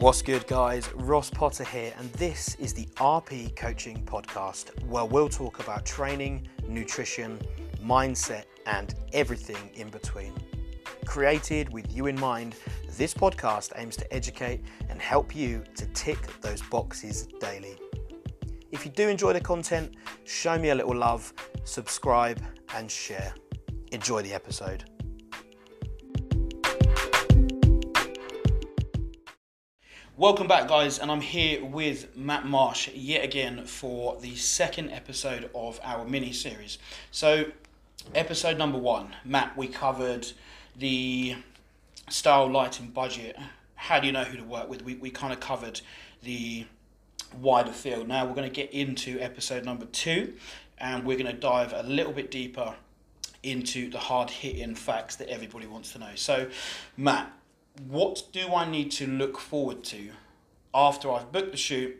What's good, guys? Ross Potter here, and this is the RP Coaching Podcast, where we'll talk about training, nutrition, mindset, and everything in between. Created with you in mind, this podcast aims to educate and help you to tick those boxes daily. If you do enjoy the content, show me a little love, subscribe, and share. Enjoy the episode. Welcome back, guys, and I'm here with Matt Marsh yet again for the second episode of our mini series. So, episode number one, Matt, we covered the style, lighting, budget. How do you know who to work with? We, we kind of covered the wider field. Now, we're going to get into episode number two, and we're going to dive a little bit deeper into the hard hitting facts that everybody wants to know. So, Matt, what do I need to look forward to after I've booked the shoot?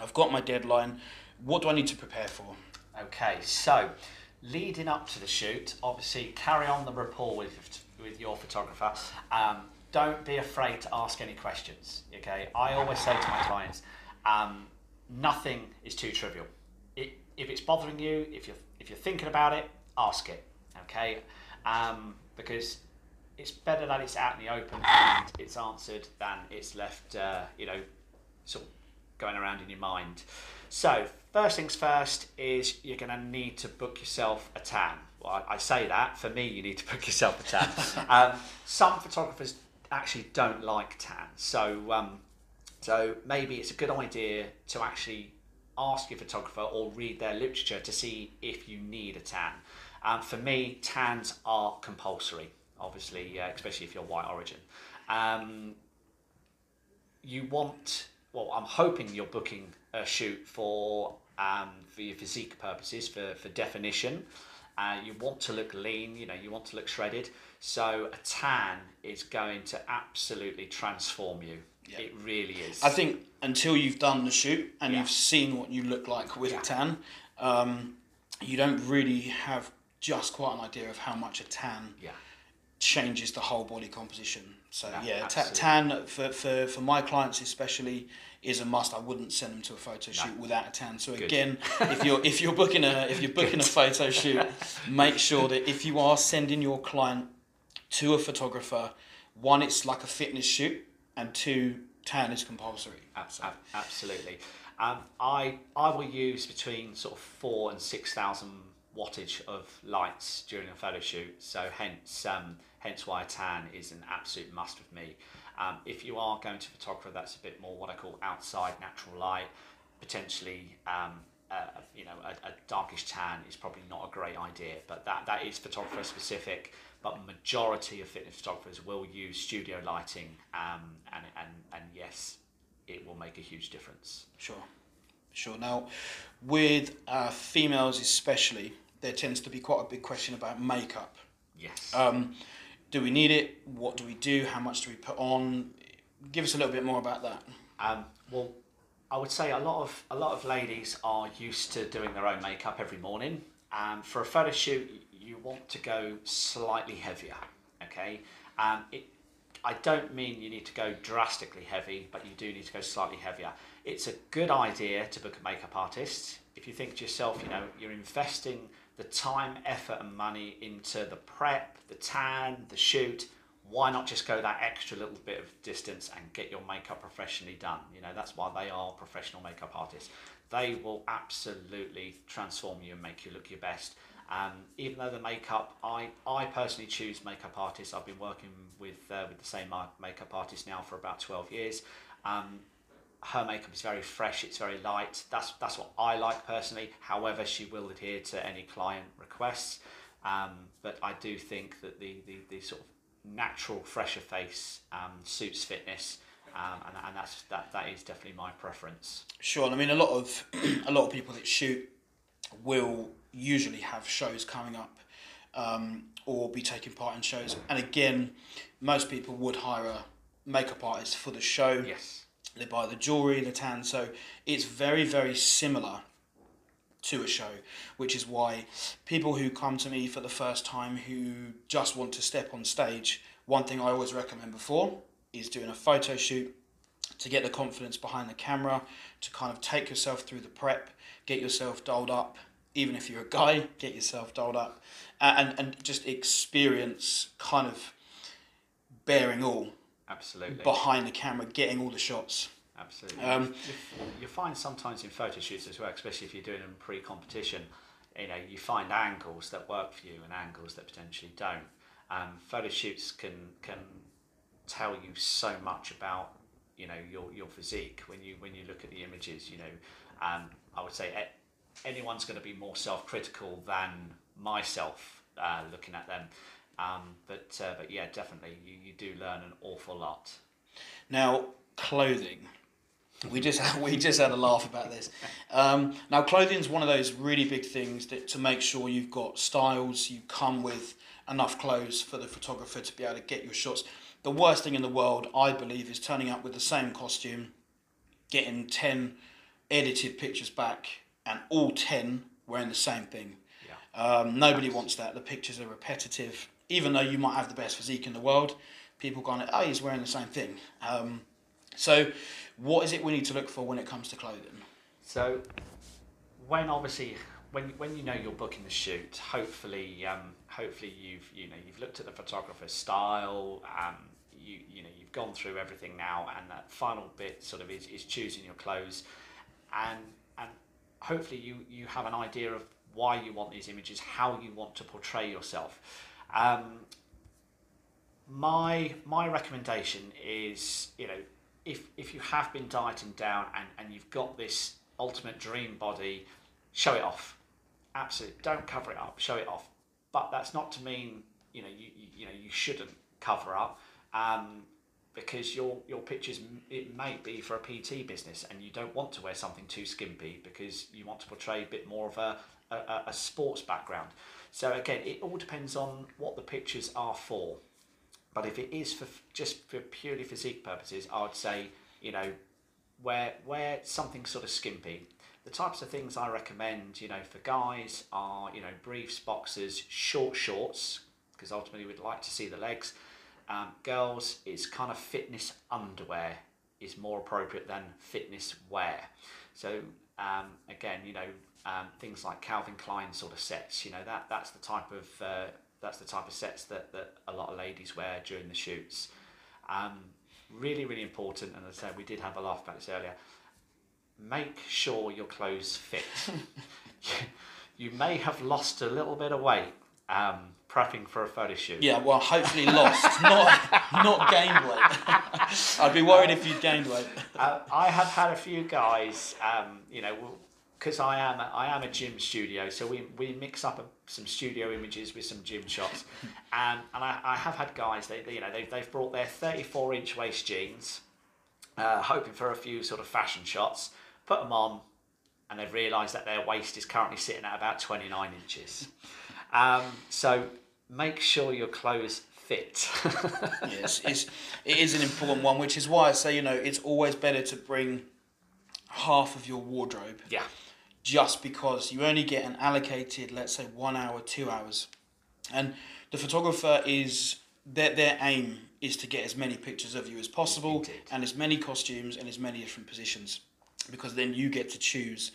I've got my deadline. What do I need to prepare for? Okay, so leading up to the shoot, obviously carry on the rapport with with your photographer. Um, don't be afraid to ask any questions. Okay, I always say to my clients, um, nothing is too trivial. It, if it's bothering you, if you're if you're thinking about it, ask it. Okay, um, because it's better that it's out in the open and it's answered than it's left, uh, you know, sort of going around in your mind. So, first things first is you're going to need to book yourself a tan. Well, I, I say that for me, you need to book yourself a tan. um, some photographers actually don't like tan, so um, so maybe it's a good idea to actually ask your photographer or read their literature to see if you need a tan. Um, for me, tans are compulsory obviously, uh, especially if you're white origin. Um, you want, well, I'm hoping you're booking a shoot for um, for your physique purposes, for, for definition. Uh, you want to look lean, you know, you want to look shredded. So a tan is going to absolutely transform you. Yeah. It really is. I think until you've done the shoot and yeah. you've seen what you look like with yeah. a tan, um, you don't really have just quite an idea of how much a tan yeah changes the whole body composition. So yeah, yeah tan for, for, for my clients especially is a must. I wouldn't send them to a photo shoot no. without a tan. So Good. again, if you're if you're booking a if you're booking Good. a photo shoot, make sure that if you are sending your client to a photographer, one it's like a fitness shoot, and two tan is compulsory. Absolutely. Um, I I will use between sort of four and six thousand wattage of lights during a photo shoot. So hence um, hence why a tan is an absolute must with me. Um, if you are going to photographer, that's a bit more what I call outside natural light. Potentially, um, uh, you know, a, a, darkish tan is probably not a great idea, but that, that is photographer specific. But majority of fitness photographers will use studio lighting, um, and, and, and yes, it will make a huge difference. Sure, sure. Now, with uh, females especially, there tends to be quite a big question about makeup. Yes. Um, do we need it? What do we do? How much do we put on? Give us a little bit more about that. Um, well, I would say a lot of a lot of ladies are used to doing their own makeup every morning. Um, for a photo shoot, you want to go slightly heavier. Okay, um, it, I don't mean you need to go drastically heavy, but you do need to go slightly heavier. It's a good idea to book a makeup artist if you think to yourself, you know, you're investing the time, effort, and money into the prep, the tan, the shoot, why not just go that extra little bit of distance and get your makeup professionally done? You know, that's why they are professional makeup artists. They will absolutely transform you and make you look your best. Um, even though the makeup, I, I personally choose makeup artists. I've been working with uh, with the same makeup artist now for about 12 years. Um, her makeup is very fresh, it's very light. That's that's what I like personally. However, she will adhere to any client requests. Um, but I do think that the, the, the sort of natural, fresher face um, suits fitness. Um, and, and that's that that is definitely my preference. Sure, I mean a lot of a lot of people that shoot will usually have shows coming up um, or be taking part in shows. And again, most people would hire a makeup artist for the show. Yes they buy the jewelry, the tan. So it's very, very similar to a show, which is why people who come to me for the first time who just want to step on stage, one thing I always recommend before is doing a photo shoot to get the confidence behind the camera, to kind of take yourself through the prep, get yourself dolled up. Even if you're a guy, get yourself dolled up, and and just experience kind of bearing all Absolutely. behind the camera, getting all the shots. Absolutely. Um, you, find sometimes in photo shoots as well, especially if you're doing them pre-competition, you know, you find angles that work for you and angles that potentially don't. Um, photo shoots can can tell you so much about you know your your physique when you when you look at the images. You know, um, I would say anyone's going to be more self-critical than myself uh, looking at them. Um, but uh, but yeah, definitely you, you do learn an awful lot. Now, clothing. We just we just had a laugh about this. Um, now, clothing is one of those really big things that to make sure you've got styles, you come with enough clothes for the photographer to be able to get your shots. The worst thing in the world, I believe, is turning up with the same costume, getting ten edited pictures back, and all ten wearing the same thing. Yeah. Um, nobody wants that. The pictures are repetitive. Even though you might have the best physique in the world, people going, oh, he's wearing the same thing. Um, so, what is it we need to look for when it comes to clothing? So, when obviously when when you know you're booking the shoot, hopefully um, hopefully you've you know you've looked at the photographer's style. Um, you you know you've gone through everything now, and that final bit sort of is, is choosing your clothes, and and hopefully you you have an idea of why you want these images, how you want to portray yourself. Um, my my recommendation is you know if if you have been dieting down and, and you've got this ultimate dream body show it off. Absolutely don't cover it up show it off. But that's not to mean you know you you, you know you shouldn't cover up. Um, because your your pictures it may be for a PT business and you don't want to wear something too skimpy because you want to portray a bit more of a a, a- sports background so again it all depends on what the pictures are for but if it is for just for purely physique purposes, I would say you know wear wear something sort of skimpy. The types of things I recommend, you know, for guys are you know briefs, boxers, short shorts, because ultimately we'd like to see the legs. Um, girls, it's kind of fitness underwear is more appropriate than fitness wear. So um, again, you know, um, things like Calvin Klein sort of sets, you know, that that's the type of uh, that's the type of sets that, that a lot of ladies wear during the shoots. Um, really, really important. And as I said, we did have a laugh about this earlier. Make sure your clothes fit. you may have lost a little bit of weight um, prepping for a photo shoot. Yeah, well, hopefully lost, not not gained weight. I'd be worried if you'd gained weight. uh, I have had a few guys, um, you know, because I am a, I am a gym studio, so we, we mix up a, some studio images with some gym shots, and and I, I have had guys they, they you know they they've brought their thirty four inch waist jeans, uh, hoping for a few sort of fashion shots, put them on, and they've realised that their waist is currently sitting at about twenty nine inches, um, so make sure your clothes fit. yes, it's, it is an important one, which is why I say, you know, it's always better to bring half of your wardrobe yeah. just because you only get an allocated, let's say, one hour, two hours. And the photographer is, their, their aim is to get as many pictures of you as possible Indeed. and as many costumes and as many different positions because then you get to choose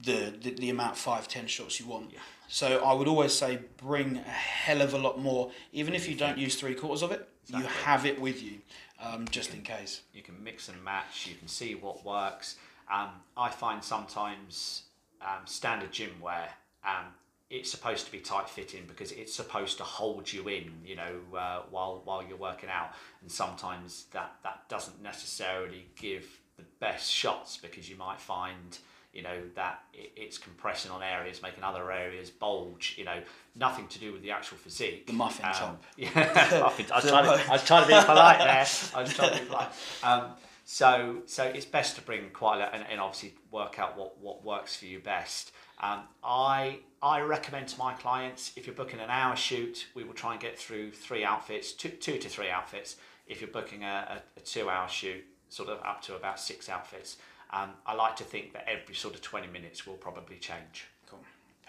the, the, the amount five, ten shots you want. Yeah. So I would always say bring a hell of a lot more, even if you don't use three quarters of it, you have it with you, um, just in case. you can mix and match you can see what works um, i find sometimes um, standard gym wear um, it's supposed to be tight fitting because it's supposed to hold you in you know uh, while while you're working out and sometimes that that doesn't necessarily give the best shots because you might find you know that it's compressing on areas making other areas bulge you know nothing to do with the actual physique The muffin Um, top. yeah muffin I was, trying to, I was trying to be polite there I was trying to be polite um, so so it's best to bring quite a lot and, and obviously work out what, what works for you best. Um, I I recommend to my clients if you're booking an hour shoot, we will try and get through three outfits, two two to three outfits. If you're booking a, a, a two hour shoot, sort of up to about six outfits. Um, I like to think that every sort of 20 minutes will probably change. Cool.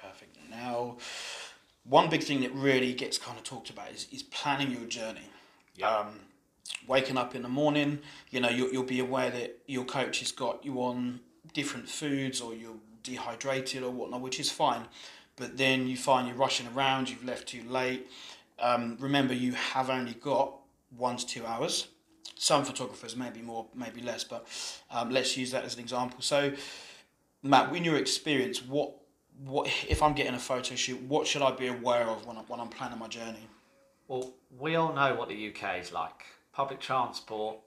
Perfect. Now, one big thing that really gets kind of talked about is, is planning your journey. Yeah. Um, waking up in the morning, you know, you'll, you'll be aware that your coach has got you on different foods or you're dehydrated or whatnot, which is fine. But then you find you're rushing around, you've left too late. Um, remember, you have only got one to two hours. Some photographers, maybe more, maybe less, but um, let's use that as an example. So, Matt, in your experience, what what if I'm getting a photo shoot? What should I be aware of when, I, when I'm planning my journey? Well, we all know what the UK is like. Public transport,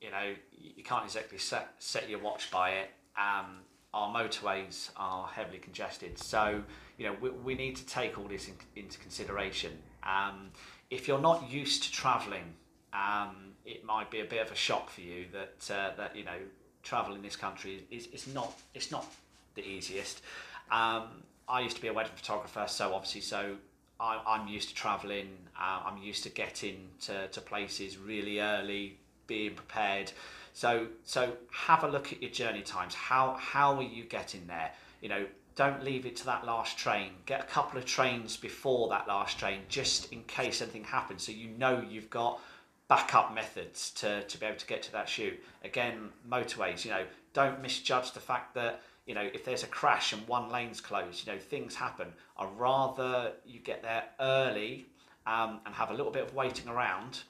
you know, you can't exactly set, set your watch by it. Um, our motorways are heavily congested. So, you know, we, we need to take all this in, into consideration. Um, if you're not used to travelling, um, it might be a bit of a shock for you that, uh, that you know, travel in this country is, is not, it's not the easiest. Um, I used to be a wedding photographer, so obviously, so I, I'm used to travelling. Uh, I'm used to getting to, to places really early, being prepared. So so have a look at your journey times. How how are you getting there? You know, don't leave it to that last train. Get a couple of trains before that last train, just in case anything happens, so you know you've got backup methods to, to be able to get to that shoot. Again, motorways, you know, don't misjudge the fact that you know, if there's a crash and one lane's closed, you know, things happen. I'd rather you get there early um, and have a little bit of waiting around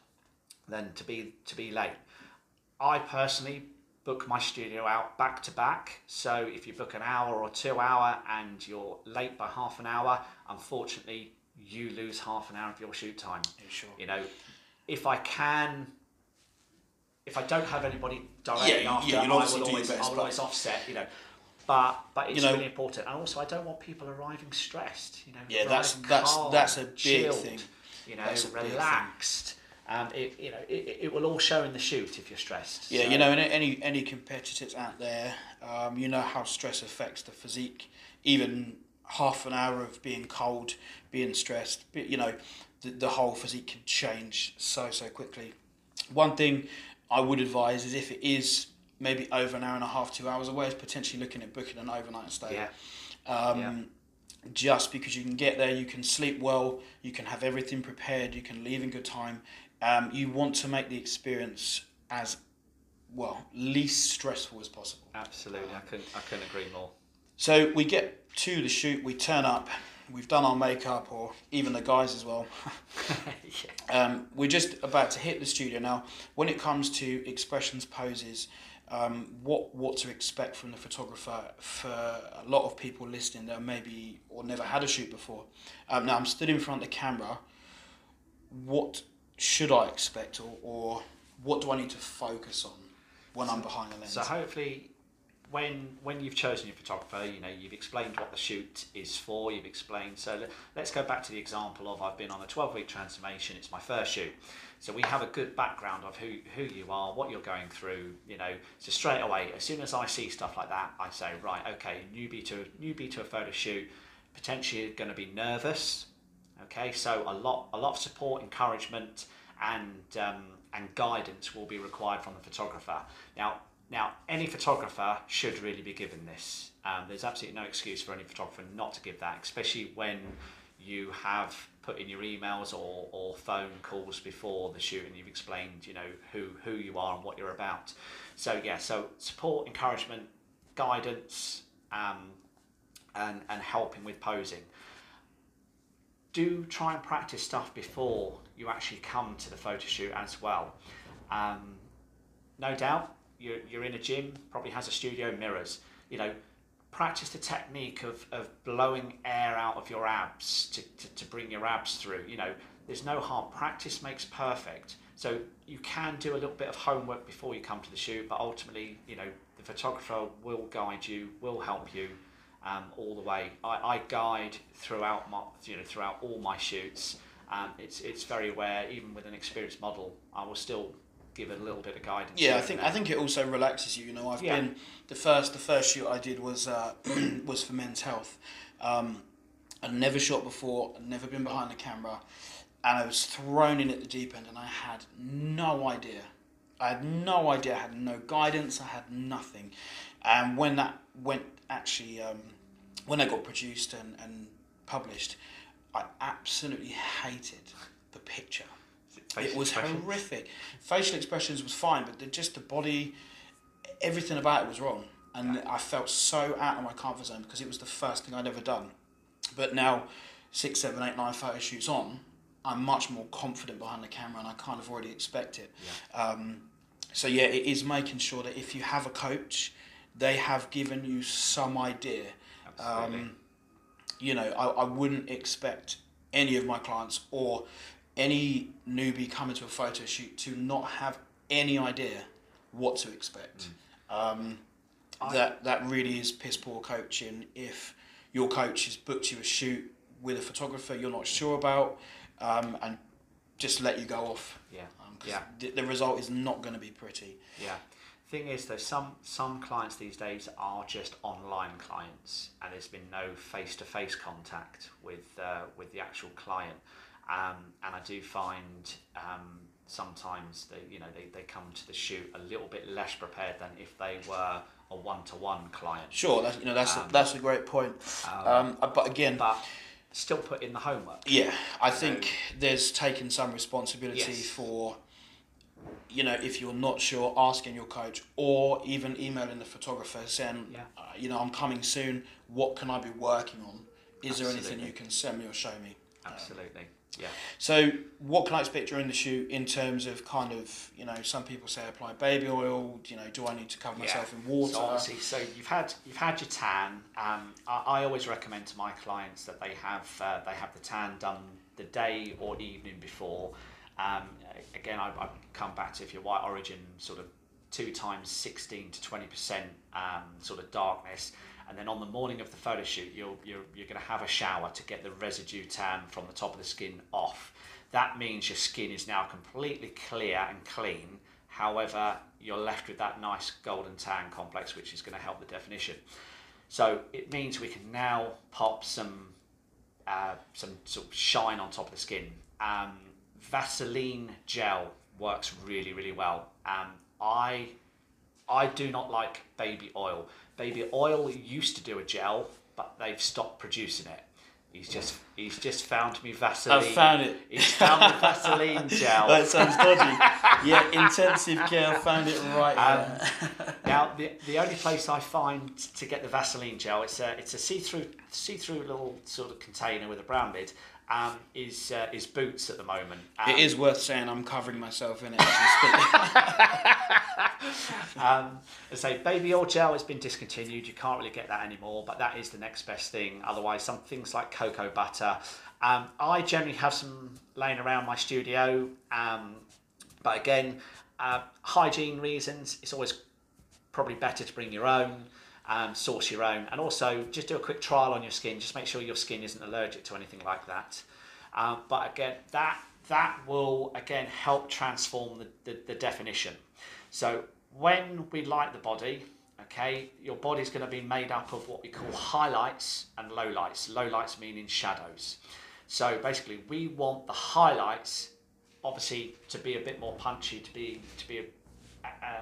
than to be to be late. I personally book my studio out back to back. So if you book an hour or two hour and you're late by half an hour, unfortunately you lose half an hour of your shoot time. Yeah, sure. You know, if I can if I don't have anybody directly Yeah, after, yeah, I will obviously do your always, best, I will always offset, you know. But but it's You know- really important, and also I don't want people arriving stressed. You know, Yeah, that's- that's- calm, that's a big chilled, thing. You know, That's a big thing. relaxed. Um, it you know it, it will all show in the shoot if you're stressed. Yeah, So- you know, and any any competitors out there, um, you know how stress affects the physique. Even half an hour of being cold, being stressed, you know, the, the whole physique can change so so quickly. One thing I would advise is if it is maybe over an hour and a half, two hours away, is potentially looking at booking an overnight stay. Yeah. Um, Yeah. Just because you can get there, you can sleep well, you can have everything prepared, you can leave in good time. Um, you want to make the experience as well least stressful as possible. Absolutely, I couldn't I couldn't agree more. So we get to the shoot, we turn up, we've done our makeup, or even the guys as well. yeah. Um, we're just about to hit the studio now. When it comes to expressions, poses, um, what what to expect from the photographer for a lot of people listening that maybe or never had a shoot before. Um, now I'm stood in front of the camera. What should I expect, or, or what do I need to focus on when I'm behind the lens? So hopefully, when when you've chosen your photographer, you know you've explained what the shoot is for. You've explained. So let, let's go back to the example of I've been on a twelve week transformation. It's my first shoot. So we have a good background of who who you are, what you're going through. You know, so straight away, as soon as I see stuff like that, I say right, okay, newbie to newbie to a photo shoot, potentially going to be nervous. Okay, so a lot a lot of support, encouragement, and um, and guidance will be required from the photographer. Now, now any photographer should really be given this. Um, there's absolutely no excuse for any photographer not to give that, especially when you have put in your emails or, or phone calls before the shoot and you've explained, you know, who who you are and what you're about. So yeah, so support, encouragement, guidance, um, and and helping with posing do try and practice stuff before you actually come to the photo shoot as well. Um, no doubt, you're, you're in a gym, probably has a studio mirrors. You know, practice the technique of, of blowing air out of your abs to, to, to bring your abs through. You know, there's no harm. Practice makes perfect. So you can do a little bit of homework before you come to the shoot, but ultimately, you know, the photographer will guide you, will help you um, all the way. I, I guide throughout my, you know, throughout all my shoots. Um, it's it's very rare, even with an experienced model, I will still give a little bit of guidance. Yeah, I think. I think it also relaxes you. You know, I've Yeah. been the first the first shoot I did was uh, was for Men's Health. Um, I'd never shot before, I'd never been behind the camera, and I was thrown in at the deep end, and I had no idea. I had no idea. I had no guidance. I had nothing. And when that went actually, um, when I got produced and, and published, I absolutely hated the picture. Facial it was horrific. Facial expressions was fine, but the, just the body, everything about it was wrong, and I felt so out of my comfort zone because it was the first thing I'd ever done. But now, six, seven, eight, nine photo shoots on, I'm much more confident behind the camera, and I kind of already expect it. Um, so yeah, it is making sure that if you have a coach, they have given you some idea. Absolutely. Um, you know, I, I wouldn't expect any of my clients or any newbie coming to a photo shoot to not have any idea what to expect. Um, I- that that really is piss poor coaching. If your coach has booked you a shoot with a photographer you're not sure about, um, and just let you go off. Yeah. Um 'cause Yeah. the, the result is not going to be pretty. Yeah. Thing is, though, some some clients these days are just online clients, and there's been no face to face contact with uh, with the actual client. Um, and I do find um, sometimes they you know they, they come to the shoot a little bit less prepared than if they were a one to one client. Sure, that's you know that's Um, a, that's a great point. Um, Um, uh, but again, but still put in the homework. Yeah, I think there's taken some responsibility Yes. for, you know, if you're not sure, asking your coach or even emailing the photographer saying, Yeah. uh, you know, I'm coming soon. What can I be working on? Is there anything you can send me or show me? Absolutely. Yeah. So, what can I expect during the shoot in terms of kind of, you know, some people say apply baby oil. You know, do I need to cover myself in water? So obviously, so you've had you've had your tan. Um, I, I always recommend to my clients that they have uh, they have the tan done the day or evening before. Um, again, I, I come back to if you're white origin, sort of two times sixteen to twenty percent um, sort of darkness. And then on the morning of the photo shoot, you're, you're, you're going to have a shower to get the residue tan from the top of the skin off. That means your skin is now completely clear and clean. However, you're left with that nice golden tan complex, which is going to help the definition. So it means we can now pop some uh, some sort of shine on top of the skin. Um, Vaseline gel works really, really well. Um, I I do not like baby oil. Baby oil used to do a gel, but they've stopped producing it. He's just he's just found me Vaseline. I've found it. He's found me Vaseline gel. That sounds dodgy. yeah, intensive care. Found it right Um. Now, the, the only place I find to get the Vaseline gel, it's a it's a see through see through little sort of container with a brown lid. Um, is uh, is Boots at the moment. Um, It is worth saying I'm covering myself in it. as. Um, I say baby oil gel has been discontinued. You can't really get that anymore, but that is the next best thing. Otherwise, some things like cocoa butter. Um, I generally have some laying around my studio, um, but again, uh, hygiene reasons, it's always probably better to bring your own, um, source your own, and also just do a quick trial on your skin. Just make sure your skin isn't allergic to anything like that. Um, but again, that that will again help transform the, the, the definition. So when we light the body, okay, your body's going to be made up of what we call highlights and lowlights. Lowlights meaning shadows. So basically, we want the highlights, obviously, to be a bit more punchy, to be to be, a, uh,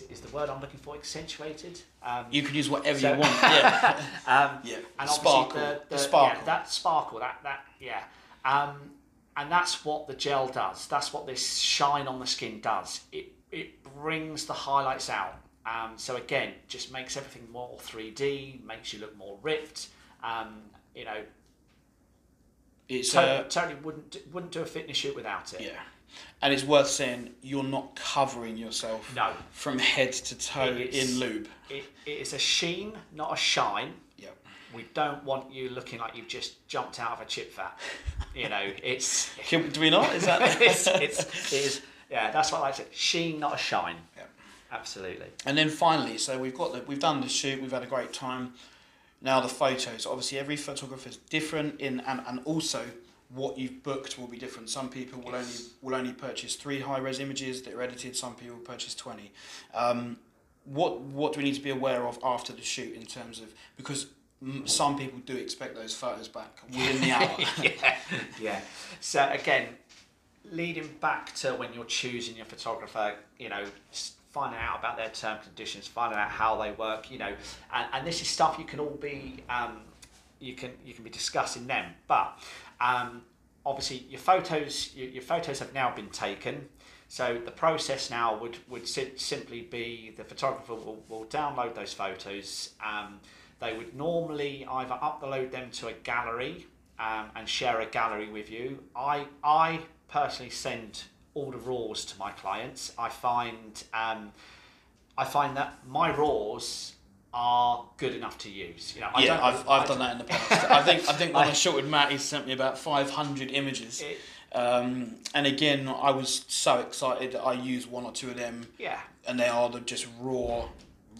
is, is the word I'm looking for accentuated? Um, You can use whatever So- you want. Yeah. um, Yeah, and sparkle, the, the the, sparkle. Yeah, that sparkle, that that yeah, um, and that's what the gel does. That's what this shine on the skin does. It it brings the highlights out. Um, so again, just makes everything more 3D, makes you look more ripped. Um, you know, It's totally, uh, totally wouldn't do- wouldn't do a fitness shoot without it. yeah, and it's worth saying you're not covering yourself No, from head to toe It's- in lube. it, it is a sheen, not a shine. Yeah. We don't want you looking like you've just jumped out of a chip vat. You know, it's Can, do we not? Is that? it's, it's, it is, yeah, that's what I like to say. Sheen, not a shine. Yeah. Absolutely. And then finally, so we've got the, we've done the shoot, we've had a great time. Now the photos, obviously every photographer is different in and, and also what you've booked will be different. Some people will only will only purchase three high res images that are edited. Some people purchase twenty. Um, what what do we need to be aware of after the shoot in terms of because some people do expect those photos back within the hour. yeah, yeah. So again, leading back to when you're choosing your photographer, you know, finding out about their term conditions, finding out how they work, you know, and, and this is stuff you can all be, um, you can you can be discussing them. But um, obviously, your photos your, your photos have now been taken. So the process now would would si- simply be the photographer will, will download those photos. Um, they would normally either upload them to a gallery um, and share a gallery with you. I I personally send all the raws to my clients. I find um, I find that my raws are good enough to use. You know, I yeah, don't- I've, I I've done that in the past. I think I think when I, I- shot with Matt, he sent me about 500 images. It- Um, and again, I was so excited that I used one or two of them, yeah, and they are the just raw,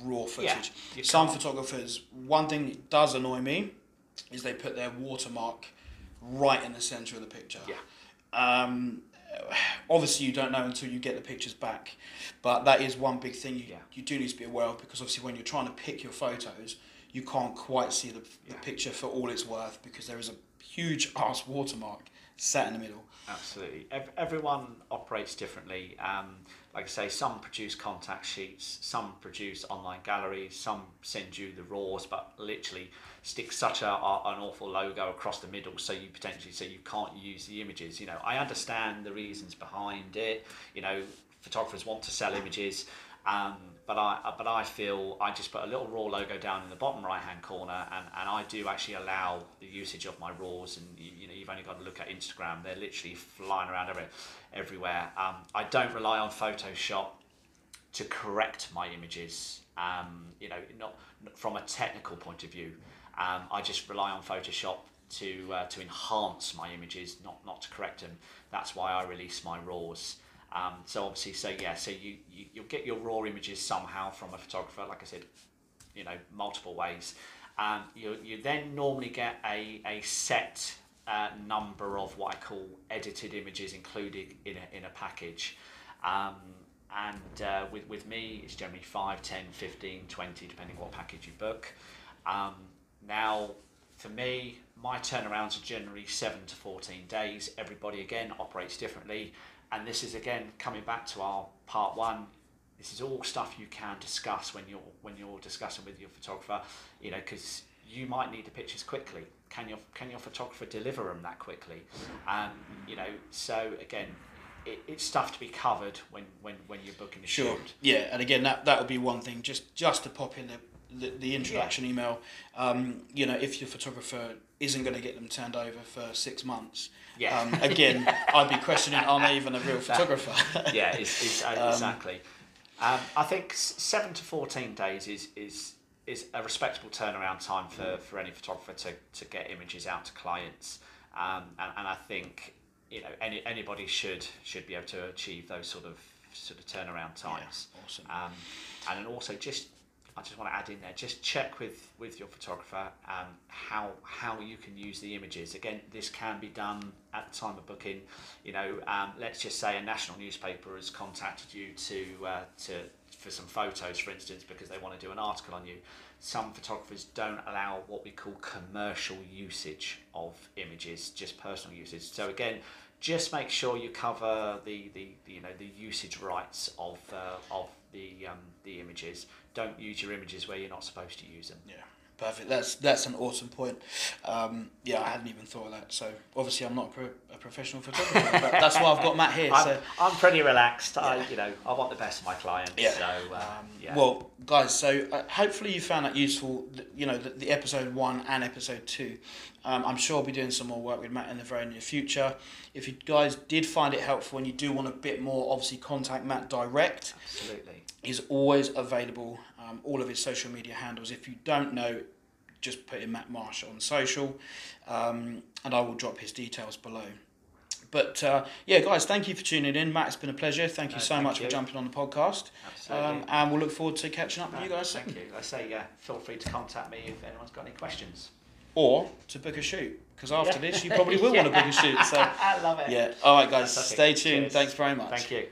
raw footage. you Some can't- photographers, one thing that does annoy me, is they put their watermark right in the center of the picture. Yeah. Um, obviously, you don't know until you get the pictures back, but that is one big thing you, Yeah. you do need to be aware of because obviously when you're trying to pick your photos, you can't quite see the, the Yeah. picture for all it's worth because there is a huge ass watermark sat in the middle. Absolutely. Everyone operates differently. Um, like I say, some produce contact sheets, some produce online galleries, some send you the raws, but literally stick such a, a, an awful logo across the middle, so you potentially so you can't use the images. You know, I understand the reasons behind it. You know, photographers want to sell images. Um, but I but I feel I just put a little raw logo down in the bottom right hand corner, and, and I do actually allow the usage of my raws. And you, you know you've only got to look at Instagram; they're literally flying around every, everywhere. Um, I don't rely on Photoshop to correct my images. Um, you know, not, not from a technical point of view. Um, I just rely on Photoshop to uh, to enhance my images, not not to correct them. That's why I release my raws. Um, so obviously, so yeah, so you, you you'll get your raw images somehow from a photographer, like I said, you know, multiple ways. Um, you you then normally get a a set uh, number of what I call edited images included in a, in a package. Um, and uh, with, with me, it's generally 5, 10, 15, 20, depending what package you book. Um, now, for me, my turnarounds are generally 7 to 14 days. Everybody, again, operates differently. And this is, again, coming back to our part one. This is all stuff you can discuss when you're when you're discussing with your photographer, you know, because you might need the pictures quickly. Can your can your photographer deliver them that quickly? Um, you know, so again, it, it's stuff to be covered when, when, when you're booking a Sure. shoot. Yeah, and again, that that would be one thing. Just just to pop in the the, the introduction email. Um, you know, if your photographer isn't going to get them turned over for six months. Yeah. Um, again, I'd be questioning, they even a real photographer? yeah, it's, it's, uh, exactly. Um, I think seven to fourteen days is is is a respectable turnaround time for, for any photographer to, to get images out to clients. Um, and, and I think you know any anybody should should be able to achieve those sort of sort of turnaround times. awesome. Um, and also just I just want to add in there, just check with, with your photographer um, how how you can use the images. Again, this can be done at the time of booking. You know, um, let's just say a national newspaper has contacted you to uh, to for some photos, for instance, because they want to do an article on you. Some photographers don't allow what we call commercial usage of images, just personal usage. So again, just make sure you cover the, the, the you know the usage rights of uh, of the um, the images. Don't use your images where you're not supposed to use them. Yeah, perfect. That's that's an awesome point. Um, yeah, I hadn't even thought of that. So obviously, I'm not a, pro- a professional photographer, but that's why I've got Matt here. I'm, So I'm pretty relaxed. I you know I want the best of my clients. Yeah. So uh, yeah. Well, guys, so uh, hopefully you found that useful. You know, the, the episode one and episode two. Um, I'm sure I'll be doing some more work with Matt in the very near future. If you guys did find it helpful and you do want a bit more, obviously contact Matt direct. Absolutely. He's always available. Um, all of his social media handles. If you don't know, just put in Matt Marsh on social, um, and I will drop his details below. But uh, yeah, guys, thank you for tuning in. Matt, it's been a pleasure. Thank you No, so thank much you. for jumping on the podcast. Absolutely. Um, and we'll look forward to catching up with you No, guys soon. Thank you. I say yeah. Feel free to contact me if anyone's got any questions. Or to book a shoot. Because after Yeah. this, you probably will want to book a shoot. So, I love it. yeah. All right, guys, stay tuned. Cheers. Thanks very much. Thank you.